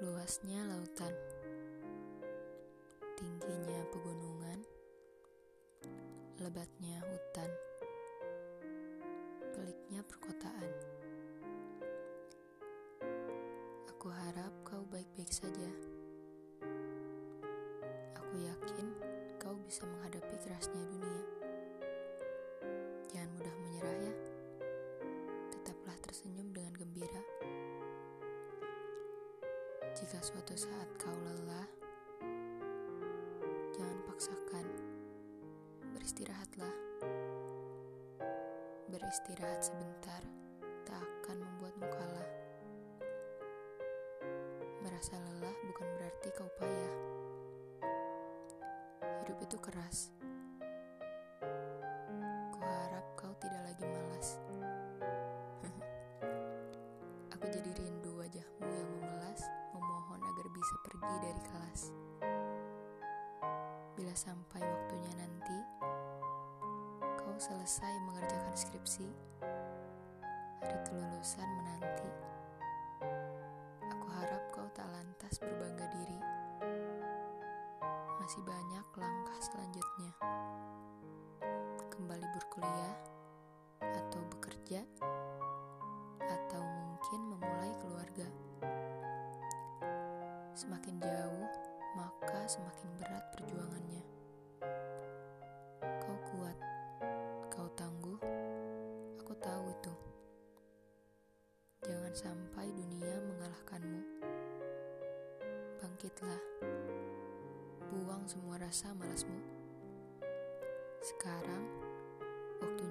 Luasnya lautan, tingginya pegunungan, lebatnya hutan, peliknya perkotaan. Aku harap kau baik-baik saja. Aku yakin kau bisa menghadapi kerasnya Jika suatu saat kau lelah, jangan paksakan. Beristirahatlah. Beristirahat sebentar tak akan membuatmu kalah. Merasa lelah bukan berarti kau payah. Hidup itu keras. Sampai waktunya nanti, kau selesai mengerjakan skripsi, hari kelulusan menanti. Aku harap kau tak lantas berbangga diri. Masih banyak langkah selanjutnya. Kembali berkuliah, atau bekerja, atau mungkin memulai keluarga. Semakin jauh, maka semakin berat Jangan sampai dunia mengalahkanmu. Bangkitlah, buang semua rasa malasmu. Sekarang, waktunya.